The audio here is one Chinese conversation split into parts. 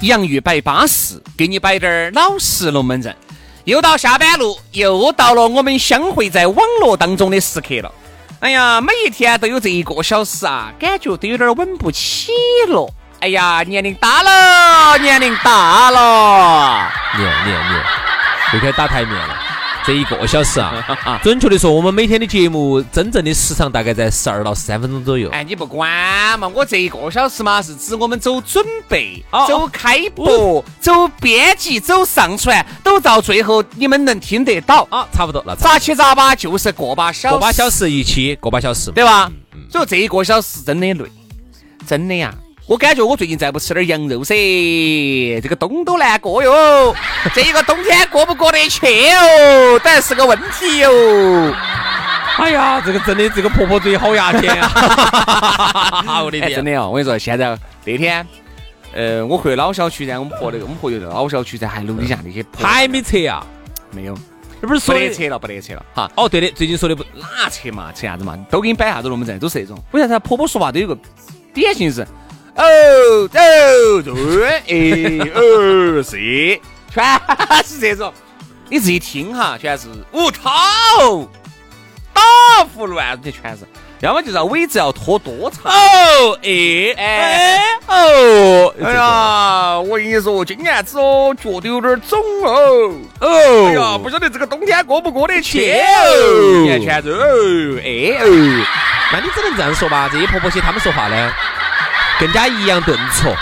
洋芋摆巴适，给你摆点儿老实龙门阵。又到下班路，又到了我们相会在网络当中的时刻了。哎呀，每一天都有这一个小时啊，感觉都有点稳不起了。哎呀，年龄大了，年龄大了，年年年，又开始打台面了。这一个小时啊，准确的说，我们每天的节目真正的时长大概在十二到十三分钟左右。哎，你不管嘛，我这一个小时嘛，是指我们走准备、走开播、走编辑、走上传，都到最后你们能听得到啊，差不多。那杂七杂八就是个把小时，个把小时一期，个把小时，对吧？所以这一个小时真的累，真的呀。我感觉我最近再不吃点羊肉噻，这个冬都难过哟。这一个冬天过不过得去哦，当然是个问题哟。哎呀，这个真的，这个婆婆嘴好牙尖啊！我的天，真的哦，我跟你说，现在那天，呃，我回老小区噻，我们婆那个，我们婆就老小区噻，还楼底下那些还没拆啊？没有，那不是说不得拆了，不得拆了哈。哦，对的，最近说的不哪拆嘛？拆啥子嘛？都给你摆啥子龙门阵，都是这种。为啥子婆婆说话都有个典型是？哦走对，哎哦是，全是这种，你自己听哈，全是我操，打胡乱的全是，要么就是尾字要拖多长，哦哎哎哦，哎呀，我跟你说，今年子哦，脚都有点肿哦。哦，哎呀，不晓得这个冬天过不过得去哦，你看全是哦哎哦，那你只能这样说吧，这些婆婆些他们说话呢。更加抑扬顿挫，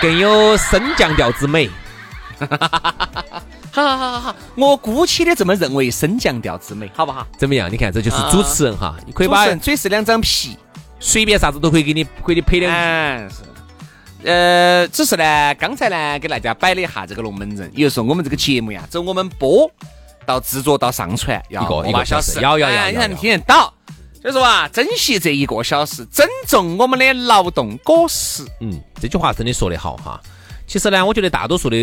更有升降调之美。好好好好好，我姑且的这么认为，升降调之美，好不好？怎么样？你看，这就是主持人哈，你可以把嘴是两张皮，随便啥子都可以给你，给你配两句。是。呃，只是呢，刚才呢，给大家摆了一下这个龙门阵，也就是说，我们这个节目呀，从我们播到制作到上传，要一个小时，要要要，你才能听得到。所以说啊，珍惜这一个小时，尊重我们的劳动果实。嗯，这句话真的说得好哈。其实呢，我觉得大多数的，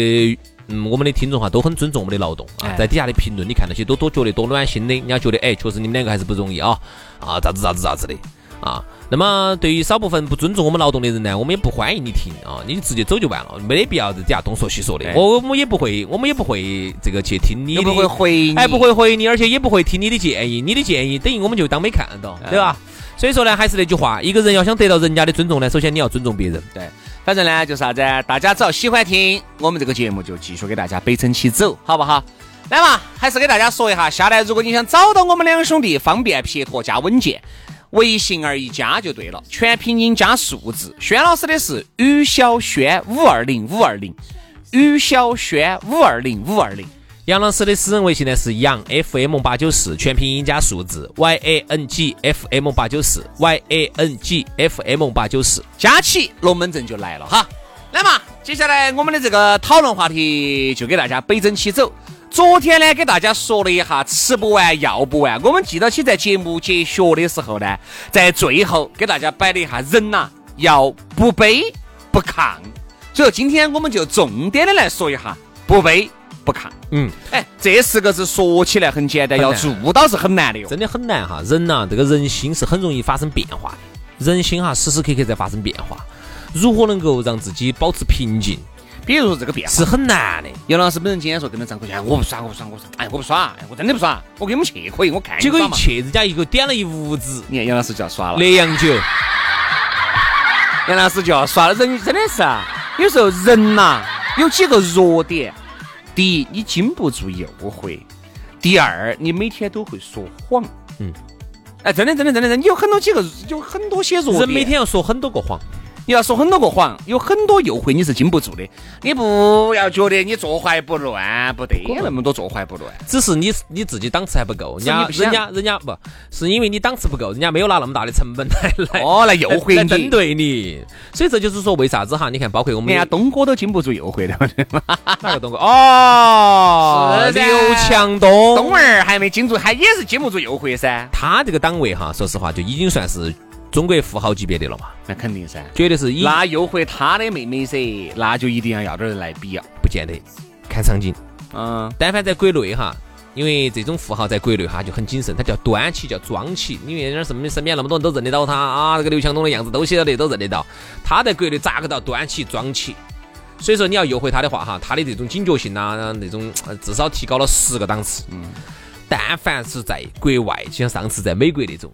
嗯，我们的听众哈，都很尊重我们的劳动啊。在底下的评论，你看那些都多觉得多暖心的，人家觉得哎，确实你们两个还是不容易啊啊，咋子咋子咋子的啊。那么，对于少部分不尊重我们劳动的人呢，我们也不欢迎你听啊，你直接走就完了，没得必要在底下东说西说的。我我也不会，我们也不会这个去听你的，不会回你，哎，不会回你，而且也不会听你的建议，你的建议等于我们就当没看到，对吧？所以说呢，还是那句话，一个人要想得到人家的尊重呢，首先你要尊重别人。对，反正呢就是啥子，大家只要喜欢听我们这个节目，就继续给大家背城起走，好不好？来嘛，还是给大家说一下，下来如果你想找到我们两兄弟，方便撇脱加稳健。微信而已加就对了，全拼音加数字。轩老师的是于小轩五二零五二零，于小轩五二零五二零。杨老师的私人微信呢是杨 FM 八九四，全拼音加数字 Y A N G F M 八九四 Y A N G F M 八九四，加起龙门阵就来了哈。来嘛，接下来我们的这个讨论话题就给大家北整起走。昨天呢，给大家说了一下吃不完要不完。我们记得起在节目结学的时候呢，在最后给大家摆了一下人呐，要不卑不亢。所以今天我们就重点的来说一下不卑不亢。嗯，哎，这四个字说起来很简单，要做到是很难的哟，真的很难哈。人呐，这个人心是很容易发生变化的，人心哈时时刻刻在发生变化。如何能够让自己保持平静？比如说这个变化是很难的。杨老师本人今天说跟着张哥去，哎，我不耍，我不耍，我说，哎，我不耍，哎我真的不耍，我跟你们去可以，我看。结果一去，人家一个点了一屋子你看杨老师就要耍了，烈阳酒，杨老师就要耍了，人真的是啊，有时候人呐、有几个弱点，第一，你经不住诱惑；第二，你每天都会说谎。嗯，哎，真的，真的，真的，真的，你有很多几个，有很多些弱点。人每天要说很多个谎。你要说很多个谎，有很多诱惑你是经不住的。你不要觉得你坐怀不乱，不得那么多坐怀不乱。只是你你自己档次还不够，人家人家人家不是因为你档次不够，人家没有拿那么大的成本来来 哦，来诱惑你。来针对你，所以这就是说为啥子哈？你看，包括我们家东哥都经不住诱惑的，哪个东哥哦，是噻刘强东，东儿还没经住，还也是经不住诱惑噻。他这个档位哈，说实话就已经算是中国富豪级别的了嘛，那肯定噻。绝对是以那诱惑他的妹妹噻，那就一定要要点儿人来比啊。不见得看场景。嗯，但凡在国内哈，因为这种富豪在国内哈就很谨慎，他叫端起，叫装起，因为那什么身边那么多人都认得到他啊，这个刘强东的样子都晓得的都认得到，他在国内咋个到端起装起？所以说你要诱惑他的话哈，他的这种警觉性呐、那种呃至少提高了十个档次。嗯，但凡是在国外，就像上次在美国那种。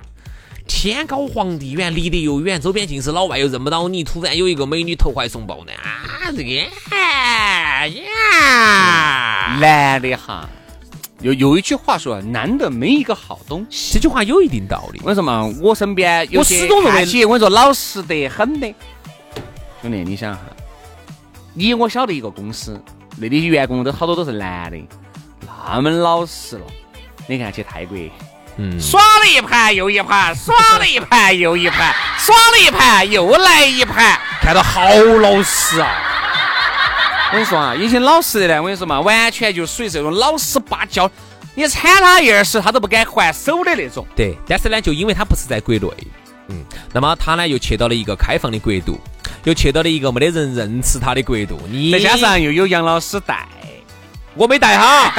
天高皇帝远，离得又远，周边尽是老外，又认不到你。突然有一个美女投怀送抱呢，啊，这个哎呀，男的哈，有有一句话说，男的没一个好东西。这句话有一定道理。为什么？我身边有我些始终认为看起我跟你说老实得很的。兄弟，你想哈，你我晓得一个公司，那里员工都好多都是男的，那么老实了。你看去泰国，嗯，耍了一盘又一盘，耍了一盘又一盘，耍了一盘又来一盘。看到好老实啊！我跟你说啊，以前老实的呢，我跟你说嘛，完全就属于这种老实巴交，你铲他一耳屎，他都不敢还手的那种。对，但是呢，就因为他不是在国内，嗯，那么他呢又去到了一个开放的国度，又去到了一个没得人认识他的国度，你再加上又有杨老师带，我没带哈，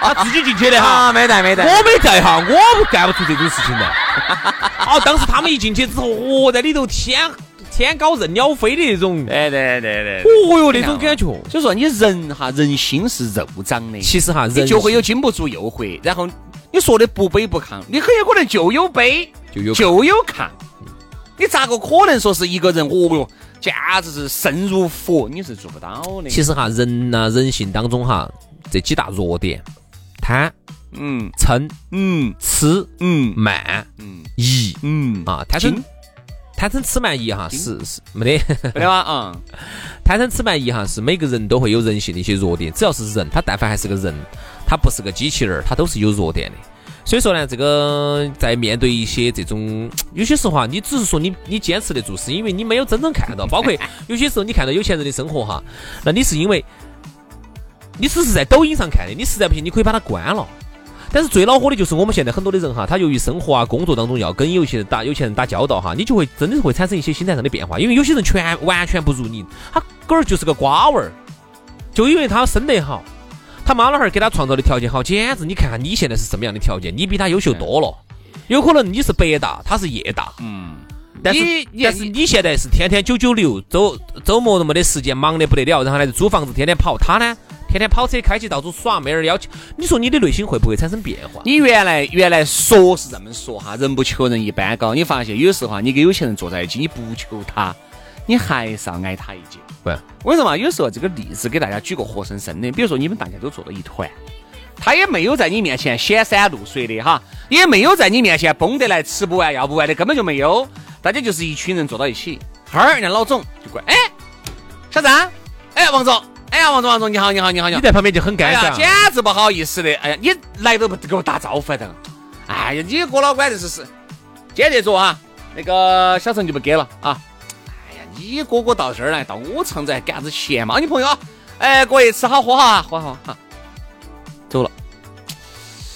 他自己进去的哈。啊，没带没带。我没带哈，我干不出这种事情来。哦，当时他们一进去之后，哦，在里头天天高任鸟飞的那种，对对对对。哦哟，那种感觉。所以说，你人哈，人心是肉长的，其实哈，人你就会有经不住诱惑，然后你说的不卑不亢，你很有可能就有卑，就有就有亢。你咋个可能说是一个人？哦哟，简直是圣如佛，你是做不到的。其实哈，人呐、人性当中哈，这几大弱点：贪、嗯嗔、嗯痴、嗯慢、嗯疑嗯啊。贪嗔、贪嗔痴慢疑哈，是是没得。没得吧？嗯，贪嗔痴慢疑哈，是每个人都会有人性的一些弱点。只要是人，他但凡还是个人，他不是个机器人儿，他都是有弱点的。所以说呢，这个在面对一些这种 有些时候啊，你只是说你你坚持得住，是因为你没有真正看到。包括有些时候你看到有钱人的生活哈，那你是因为你只是在抖音上看的，你实在不行你可以把它关了。但是最恼火的就是我们现在很多的人哈，他由于生活啊、工作当中要跟有些人打有钱人打交道哈，你就会真的会产生一些心态上的变化，因为有些人全完全不如你，他根儿就是个瓜娃儿，就因为他生得好，他妈老汉儿给他创造的条件好，简直你看看你现在是什么样的条件，你比他优秀多了，有可能你是北大，他是夜大，嗯，但是但是你现在是天天九九六，周周末都没得时间，忙得不得了，然后呢租房子天天跑，他呢天天跑车开起到处耍，没人要求，你说你的内心会不会产生变化？你原来原来说是这么说哈，人不求人一般高。你发现有时候哈，你跟有钱人坐在一起，你不求他，你还是要挨他一截。对，我跟你说嘛，有时候这个例子给大家举个活生生的，比如说你们大家都坐到一团，他也没有在你面前显山露水的哈，也没有在你面前崩得来吃不完要不完的，根本就没有。大家就是一群人坐到一起，哈儿人家老总就过来，哎，小张，哎，王总，哎呀，王总，王总，你好，你好，你好，你好。你在旁边就很尴哎呀，尬。简直不好意思的。哎呀，你来都不给我打招呼的。哎呀，你郭老倌这是是，接着说哈，那个小陈就不给了啊。你哥哥到这儿来，到我城子还干啥子钱嘛？你朋友，哎，各位吃好喝好啊，喝好哈。走了，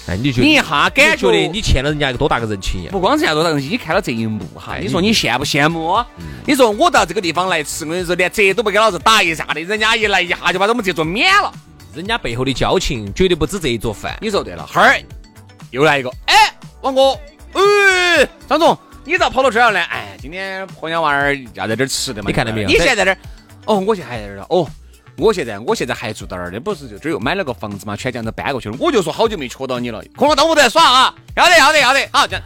哎，你就你一下感觉得你欠了人家一个多大个人情？不光是下多大人情，你看到这一幕哈，哎你说你羡不羡慕？你说我到这个地方来吃，我跟你说连折都不给老子打一下的，人家一来一下就把我们这桌免了。人家背后的交情绝对不止这一桌饭。你说对了，哈儿又来一个，哎，王哥，哎，张总，你咋跑到这儿了呢？哎，今天婆娘娃儿要在这儿吃的嘛？你看到没有你现在在这儿，哦，我现在还在这儿，哦。我现在我现在还住到那儿的，不是就这儿又买了个房子嘛，全家都搬过去了。我就说好久没瞧到你了，空了到我在耍啊，要得要得要得，好这样。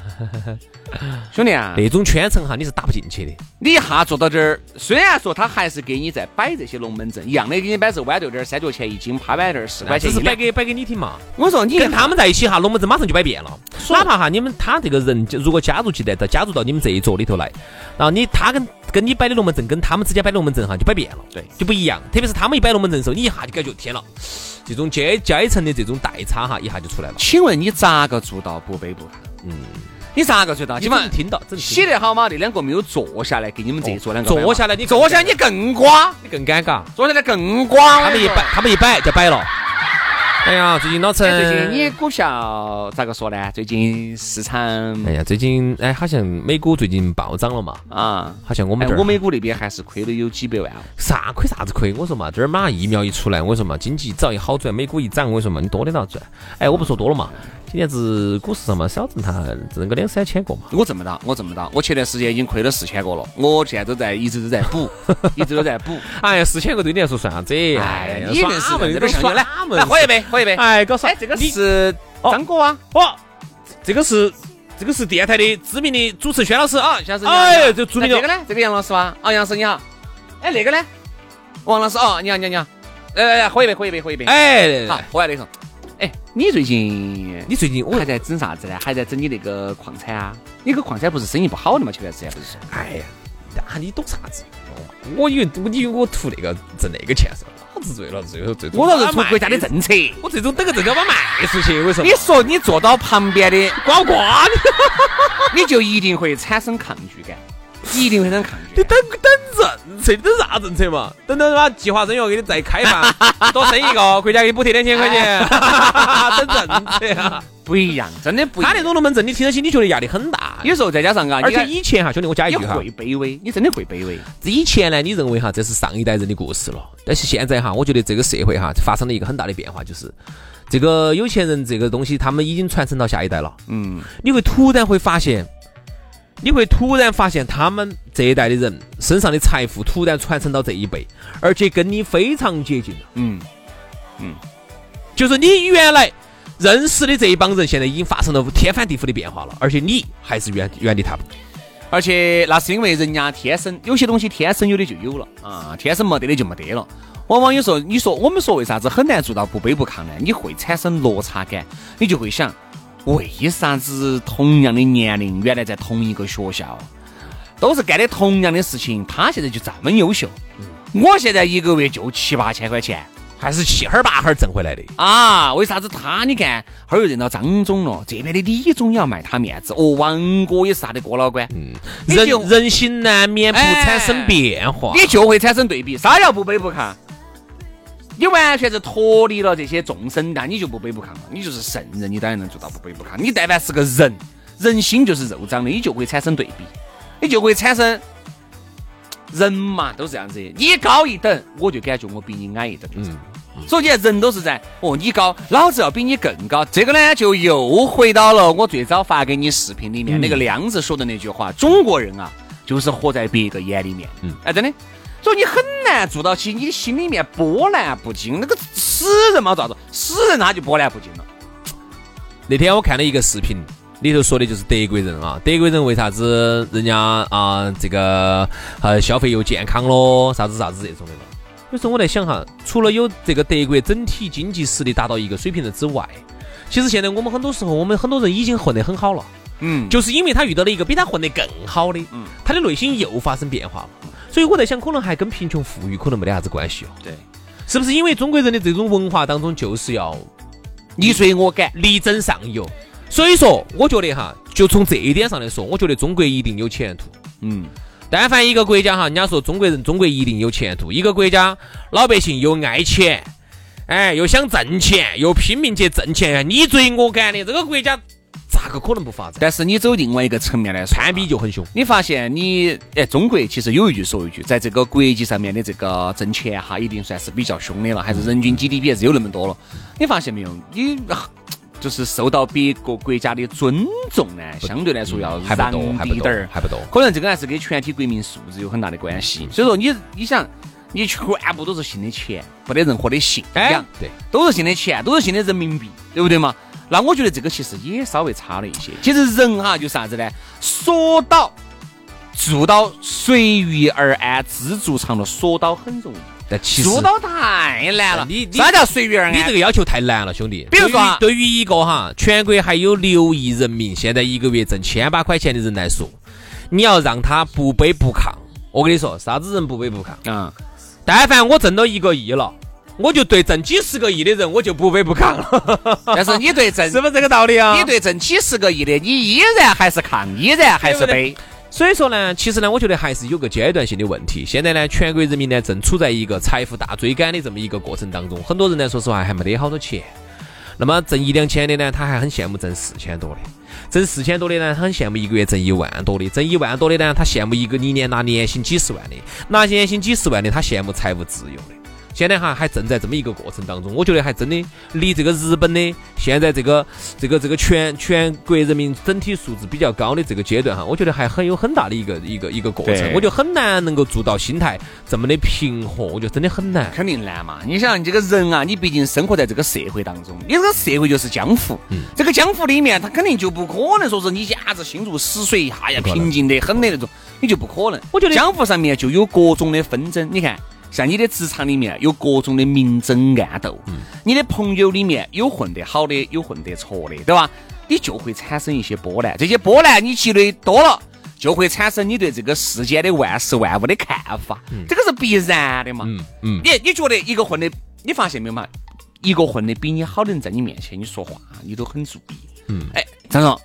兄弟啊，那种圈层哈，你是打不进去的。你一下坐到这儿，虽然说他还是给你在摆这些龙门阵，一样的给你摆是豌豆点儿三角钱一斤，趴板凳儿四块钱。只是摆给摆给你听嘛。我说你跟他们在一起哈，龙门阵马上就摆变了。哪怕哈你们他这个人如果加入进来，到加入到你们这一桌里头来，然后你他跟跟你摆的龙门阵，跟他们之间摆龙门阵哈就摆变了，对，就不一样。特别是他们一摆龙门阵的时候，你一下就感觉天了，这种阶阶层的这种代差哈，一下就出来了。请问你咋个做到不卑不亢？嗯。你咋个睡到？你们听到，写得好吗？那两个没有坐下来给你们这坐两个。坐下来，你坐下来你更瓜，你更尴尬。坐下来更瓜。他们一摆，他们一摆就摆了。哎呀，最近老陈，最近你股票咋个说呢？最近市场，哎呀，最近哎，好像美股最近暴涨了嘛。啊，好像我们这儿，我美股那边还是亏了有几百万。啥亏啥子亏？我说嘛，这儿马上疫苗一出来，我说嘛，经济只要一好转，美股一涨，我说嘛，你多的要赚。哎，我不说多了嘛。今年子股市上嘛，少挣他挣个两三千个嘛。我挣不到，我挣不到。我前段时间已经亏了四千个了，我现在都在一直都在补，一直都在补。哎呀，四千个对你来说算啥子？哎呀，你硬是有点像来，来喝一杯，喝一杯。哎，搞啥？这个是张哥啊？哦，这个是这个是电台的知名的主持轩老师啊，先生。哎，这著名的这个呢？这个杨老师吧？啊，杨老师你好。哎，那个呢？王老师啊，你好，你好，你好。来来来，喝一杯，喝一杯，喝一杯。哎，好，喝完那个。哎，你最近你最近我还在整啥子呢？还在整你那个矿产啊？你个矿产不是生意不好的吗？前段时间不是说？哎呀，那你懂啥子？我以为我以为我图那个挣那个钱是老子醉了，最后最终我倒是图国家的政策。我最终等个政策把卖出去。为什么？你说你坐到旁边的呱呱，你就一定会产生抗拒感。一定会很抗拒。你等等政策，等啥政策嘛？等等把计划生育给你再开放，多生一个，国家给你补贴两千块钱。等政策啊，不一样，真的不一样。他那种龙门阵，你听得起，你觉得压力很大。有时候再加上啊，而且以前哈，兄弟，我加一句哈，会卑微，你真的会卑微。以前呢，你认为哈，这是上一代人的故事了。但是现在哈，我觉得这个社会哈，发生了一个很大的变化，就是这个有钱人这个东西，他们已经传承到下一代了。嗯，你会突然会发现。你会突然发现，他们这一代的人身上的财富突然传承到这一辈，而且跟你非常接近了。嗯嗯，就是你原来认识的这一帮人，现在已经发生了天翻地覆的变化了，而且你还是原原地踏步。而且那是因为人家天生有些东西天生有的就有了啊，天生没得的就没得了。往往有时候你说我们说为啥子很难做到不卑不亢呢？你会产生落差感，你就会想。为啥子同样的年龄，原来在同一个学校，都是干的同样的事情，他现在就这么优秀？我现在一个月就七八千块钱，还是七哈儿八哈儿挣回来的啊？为啥子他你看，哈儿又认到张总了，这边的李总也要卖他面子哦，王哥也是他的哥老倌。嗯，人人心难免不产生变化，你就会产生对比。啥叫不卑不亢？你完全是脱离了这些众生，那你就不卑不亢了。你就是圣人，你当然能做到不卑不亢。你但凡是个人，人心就是肉长的，你就会产生对比，你就会产生人嘛，都是这样子。你高一等，我就感觉我比你矮一等。嗯，所以人都是在哦，你高，老子要比你更高。这个呢，就又回到了我最早发给你视频里面那个亮子说的那句话：中国人啊，就是活在别个眼里面。嗯，哎，真的。所以你很难做到起，你心里面波澜不惊。那个死人嘛，咋子？死人他就波澜不惊了。那天我看了一个视频，里头说的就是德国人啊，德国人为啥子人家啊这个呃消费又健康咯，啥子啥子这种的嘛。有时候我在想哈，除了有这个德国整体经济实力达到一个水平的之外，其实现在我们很多时候，我们很多人已经混得很好了。嗯，就是因为他遇到了一个比他混得更好的，嗯，他的内心又发生变化了。所以我在想，可能还跟贫穷富裕可能没得啥子关系哦。对，是不是因为中国人的这种文化当中就是要你追我赶、力争上游？所以说，我觉得哈，就从这一点上来说，我觉得中国一定有前途。嗯，但凡一个国家哈，人家说中国人，中国一定有前途。一个国家老百姓又爱钱，哎，又想挣钱，又拼命去挣钱，你追我赶的，这个国家。咋个可能不发展？但是你走另外一个层面来说，攀比就很凶。你发现你，哎，中国其实有一句说一句，在这个国际上面的这个挣钱哈，一定算是比较凶的了，还是人均 GDP 还是有那么多了。你发现没有？你就是受到别个国家的尊重呢，相对来说要还不多，还不多，还不多。可能这个还是跟全体国民素质有很大的关系。所以说，你你想。你全部都是信的钱，没得任何的信哎仰，，对，都是信的钱，都是信的人民币，对不对嘛？那我觉得这个其实也稍微差了一些。其实人哈就是啥子呢？说到做到随遇而安、知足常乐，说到很容易，但其实做到太难了。你你啥叫随遇而安？你这个要求太难了，兄弟。比如说啊对于对于一个哈，全国还有六亿人民，现在一个月挣千把块钱的人来说，你要让他不卑不亢，我跟你说，啥子人不卑不亢？嗯，但凡我挣到一个亿了，我就对挣几十个亿的人，我就不卑不亢了，但是你对挣是不是这个道理啊？你对挣几十个亿的，你依然还是抗，依然还是对不背。所以说呢，其实呢，我觉得还是有个阶段性的问题。现在呢，全国人民呢正处在一个财富大追赶的这么一个过程当中，很多人呢，说实话还没得好多钱。那么挣一两千的呢，他还很羡慕挣四千多的；挣四千多的呢，他很羡慕一个月挣一万多的；挣一万多的呢，他羡慕一个一年拿年薪几十万的；拿年薪几十万的，他羡慕财务自由的。现在哈还正在这么一个过程当中，我觉得还真的离这个日本的现在这个这个这个全全国人民整体素质比较高的这个阶段哈，我觉得还很有很大的一个一个一个过程，我觉得很难能够做到心态这么的平和，我觉得真的很难。肯定难嘛！你想，你这个人啊，你毕竟生活在这个社会当中，你这个社会就是江湖。嗯这个江湖里面，他肯定就不可能说是你一下子心如死水，一下呀平静得很的那种，你就不可能。我觉得江湖上面就有各种的纷争，你看。像你的职场里面有各种的明争暗斗，嗯你的朋友里面有混得好的，有混得错的，对吧？你就会产生一些波澜，这些波澜你积累多了，就会产生你对这个世间的万事万物的看法，这个是必然的嘛。嗯嗯，你你觉得一个混的，你发现没有嘛？一个混的比你好的人在你面前，你说话你都很注意。嗯哎，张总，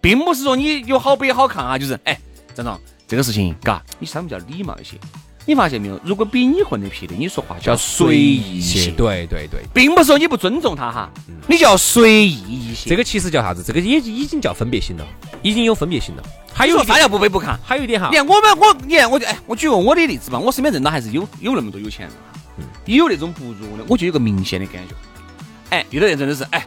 并不是说你有好卑好看啊，就是哎，张总，这个事情，嘎，你稍微叫礼貌一些。你发现没有？如果比你混得皮的，你说话就要随意一些，对对对，并不是说你不尊重他哈，你就要随意一些。这个其实叫啥子？这个也已经叫分别心了，已经有分别心了。还有一点还有啥叫不卑不亢？还有一点哈你，看我们，我你看我就哎，我举个我的例子吧，我身边认到还是有有那么多有钱人哈，也有那种不如的，我就有个明显的感觉，哎，有的人真的是哎，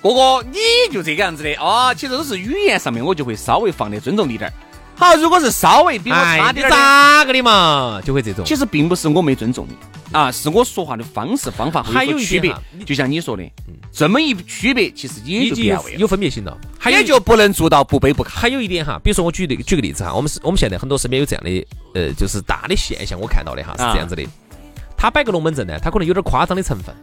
哥哥你就这个样子的哦，其实都是语言上面我就会稍微放得尊重你点儿。好，如果是稍微比我差点的，咋个的嘛？就会这种。其实并不是我没尊重你啊，是我说话的方式方法会还有区别。就像你说的，这么一区别，其实也就变味了，有分别性了，还有也就不能做到不卑不亢。还有一点哈，比如说我举个举个例子哈，我们是我们现在很多身边有这样的呃，就是大的现象，我看到的哈是这样子的，他摆个龙门阵呢，他可能有点夸张的成分。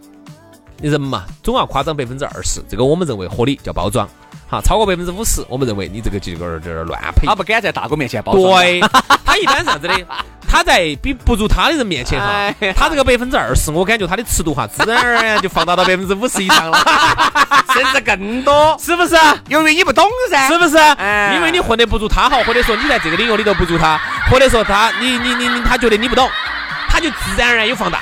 人嘛，总要夸张百分之二十，这个我们认为合理，叫包装。哈，超过百分之五十，我们认为你这个就有点儿有点儿乱配。他不敢在大哥面前包装。对，他一般是啥子的？他在比不如他的人面前哈哎，他这个百分之二十，我感觉他的尺度哈，自然而然就放大到百分之五十以上了，甚至更多，是不是？由于你不懂噻，是不是？哎因为你混得不如他好，或者说你在这个领域里头不如他，或者说他你你你你他觉得你不懂，他就自然而然有放大。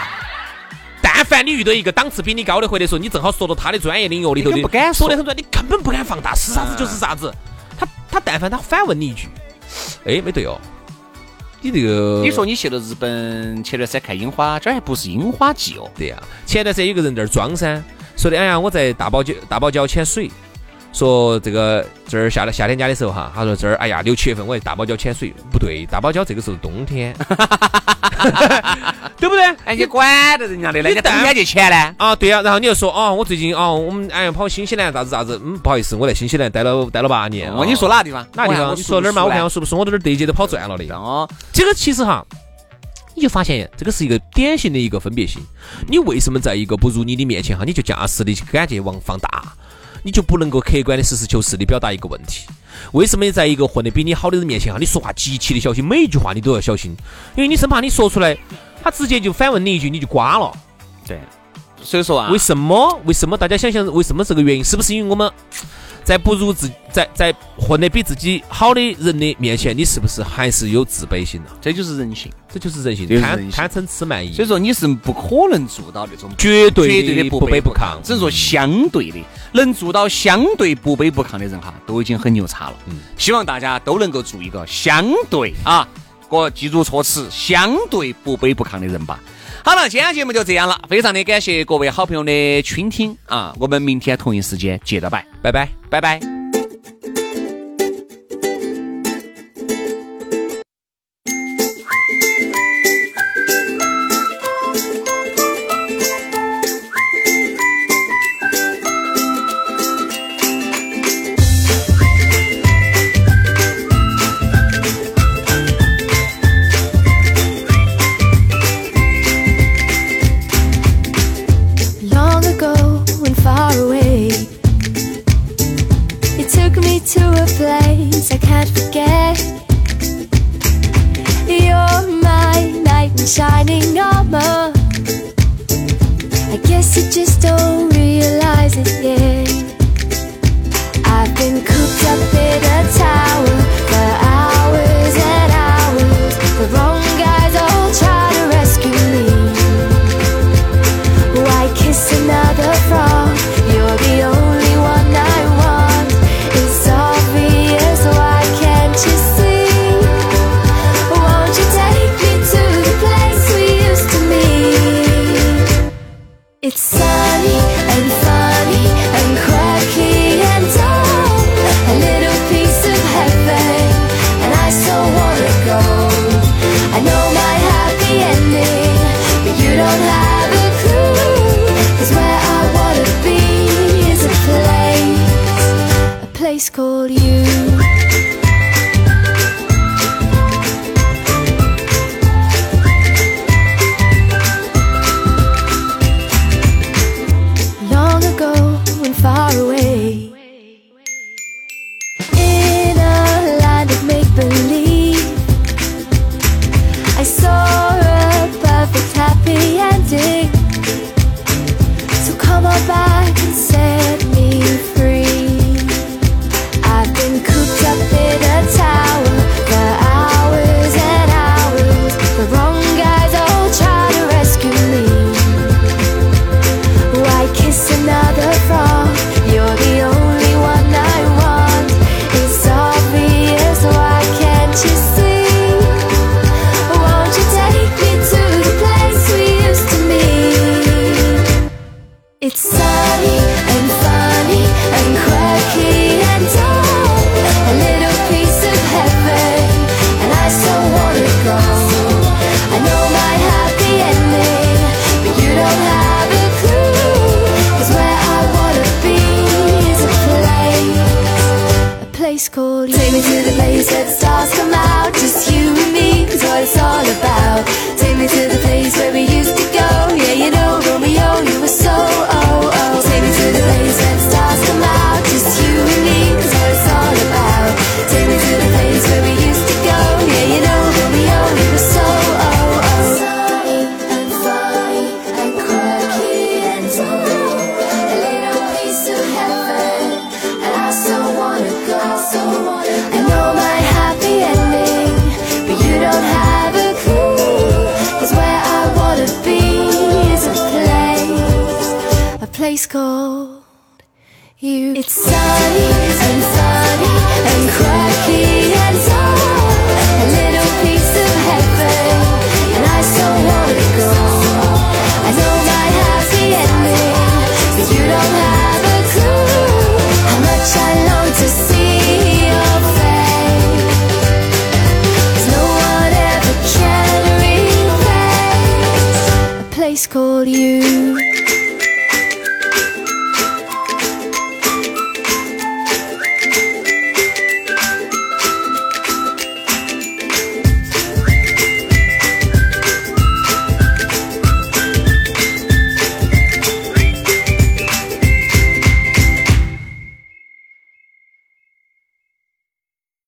但凡你遇到一个档次比你高的，或者说你正好说到他的专业领域里头的，你不敢说说的很专，你根本不敢放大，是啥子就是啥子。他他但凡他反问你一句，哎，没对哦，你这个你说你去了日本，前段时间看樱花，这儿还不是樱花季哦。对呀、前段时间有个人在那儿装噻，说的哎呀，我在大堡礁大堡礁潜水，说这个这儿夏夏天家的时候哈，他说这儿哎呀六七月份我在大堡礁潜水，不对，大堡礁这个时候冬天，对不对？哎，你管得人家的那个人家冬天就潜呢？啊，对呀、然后你又说哦，我最近哦，我们哎呀跑新西兰咋子咋子，嗯，不好意思，我在新西兰待了待了八年。哦，你说哪个地方？哪个地方？你说哪儿嘛？我看我是不是？我在这儿对接都跑转了的。哦，这个其实哈，你就发现这个是一个典型的一个分别心。你为什么在一个不如你的面前哈，你就驾驶的感觉往放大，你就不能够客观的实事求是的表达一个问题？为什么你在一个混得比你好的人面前哈，你说话极其的小心，每一句话你都要小心，因为你生怕你说出来，他直接就反问你一句，你就瓜了。对，所以说啊为，什么？为什么？大家想想，为什么这个原因？是不是因为我们在不如自在在混得比自己好的人的面前，你是不是还是有自卑心呢？这就是人性。这就是人性这，就是人性贪贪嗔痴慢疑所。以说你是不可能做到那种绝对绝对的不不卑不亢亢，只能说相对的能做到相对不卑不亢的人哈，都已经很牛叉了。嗯希望大家都能够做一个相对啊，我记住措辞，相对不卑不亢的人吧。好了，今天节目就这样了，非常的感谢各位好朋友的倾听啊，我们明天同一时间接着拜，拜拜。拜拜。